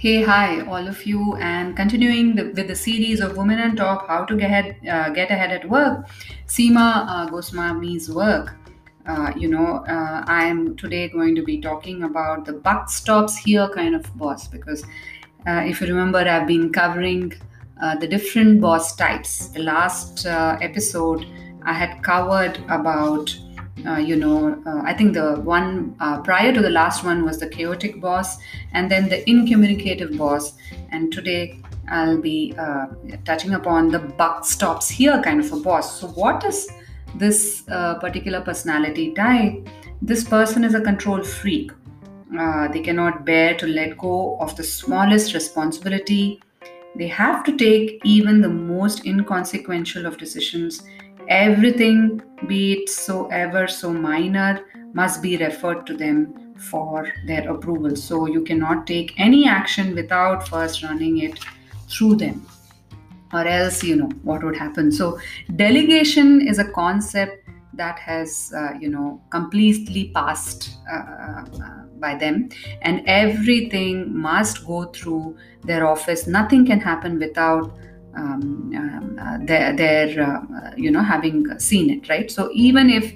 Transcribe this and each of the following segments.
Hey, hi, all of you, and continuing the, with the series of Women on Top How to Get Ahead, uh, get ahead at Work, Seema uh, Goswami's work. Uh, you know, uh, I'm today going to be talking about the buck stops here kind of boss because uh, if you remember, I've been covering uh, the different boss types. The last uh, episode, I had covered about uh, you know, uh, I think the one uh, prior to the last one was the chaotic boss, and then the incommunicative boss. And today I'll be uh, touching upon the buck stops here kind of a boss. So, what is this uh, particular personality type? This person is a control freak. They cannot bear to let go of the smallest responsibility. They have to take even the most inconsequential of decisions everything, be it so ever so minor, must be referred to them for their approval. So you cannot take any action without first running it through them. Or else, you know, what would happen? So, delegation is a concept that has, uh, you know, completely passed uh, uh, by them, and everything must go through their office. Nothing can happen without um, um, uh, they're, they're uh, you know having seen it right? So even if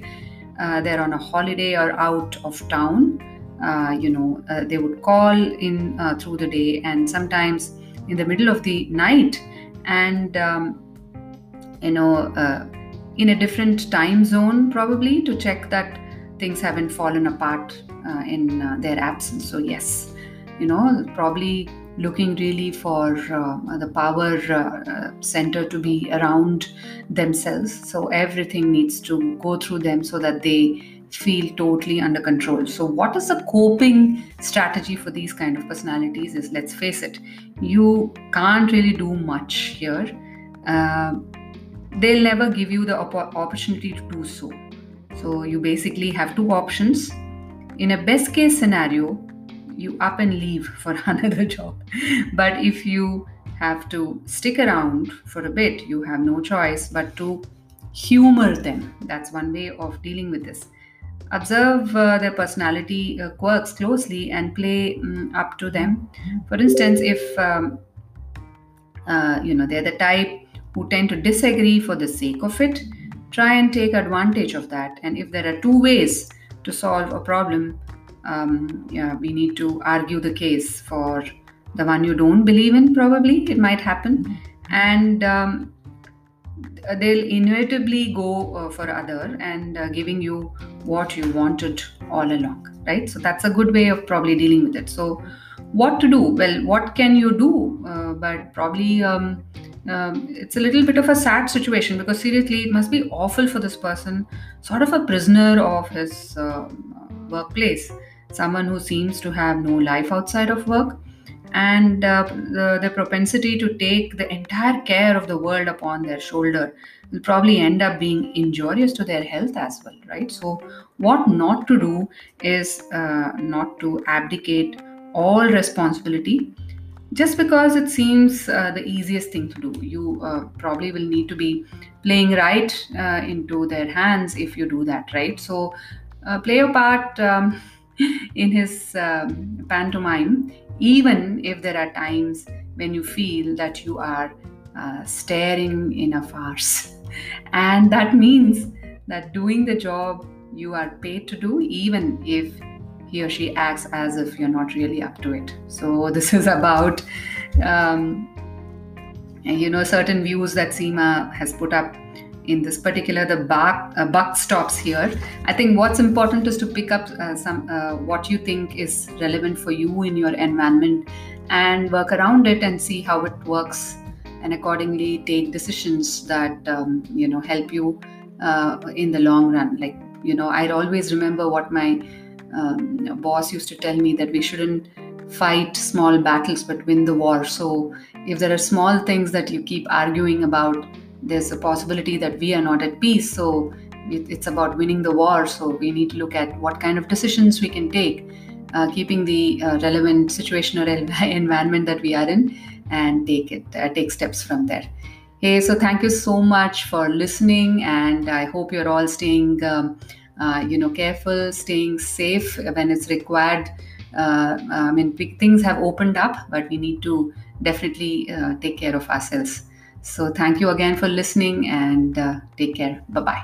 uh, they're on a holiday or out of town uh, you know uh, they would call in uh, through the day and sometimes in the middle of the night and um, you know in a different time zone probably to check that things haven't fallen apart in their absence. So yes you know probably looking really for uh, the power uh, center to be around themselves. So everything needs to go through them so that they feel totally under control. So, what is the coping strategy for these kind of personalities? Is let's face it, you can't really do much here. Uh, they'll never give you the op- opportunity to do so. So, you basically have two options. In a best case scenario, you up and leave for another job. But if you have to stick around for a bit, you have no choice but to humor them. That's one way of dealing with this. Observe uh, their personality uh, quirks closely and play um, up to them. For instance, if um, uh, you know they're the type who tend to disagree for the sake of it, try and take advantage of that. And if there are two ways to solve a problem, um, yeah, we need to argue the case for the one you don't believe in, probably it might happen. And um, they'll inevitably go uh, for other and uh, giving you what you wanted all along, right? So that's a good way of probably dealing with it. So, what to do? Well, what can you do? Uh, but probably um, um, it's a little bit of a sad situation because seriously, it must be awful for this person, sort of a prisoner of his uh, workplace someone who seems to have no life outside of work, and uh, the, the propensity to take the entire care of the world upon their shoulder will probably end up being injurious to their health as well, right? So, what not to do is uh, not to abdicate all responsibility just because it seems uh, the easiest thing to do. You uh, probably will need to be playing right uh, into their hands if you do that, right? So, uh, play your part. Um, in his um, pantomime, even if there are times when you feel that you are uh, staring in a farce. And that means that doing the job you are paid to do, even if he or she acts as if you're not really up to it. So, this is about, um, you know, certain views that Seema has put up in this particular the buck, uh, buck stops here. I think what's important is to pick up uh, some uh, what you think is relevant for you in your environment and work around it and see how it works and accordingly take decisions that um, you know help you uh, in the long run. Like you know i always remember what my um, boss used to tell me that we shouldn't fight small battles but win the war. So if there are small things that you keep arguing about there's a possibility that we are not at peace. So it's about winning the war. So we need to look at what kind of decisions we can take, uh, keeping the uh, relevant situation or environment that we are in, and take it, uh, take steps from there. Hey, so thank you so much for listening, and I hope you're all staying, um, uh, you know, careful, staying safe when it's required uh, I mean, things have opened up, but we need to definitely uh, take care of ourselves. So, thank you again for listening and uh, take care. Bye bye.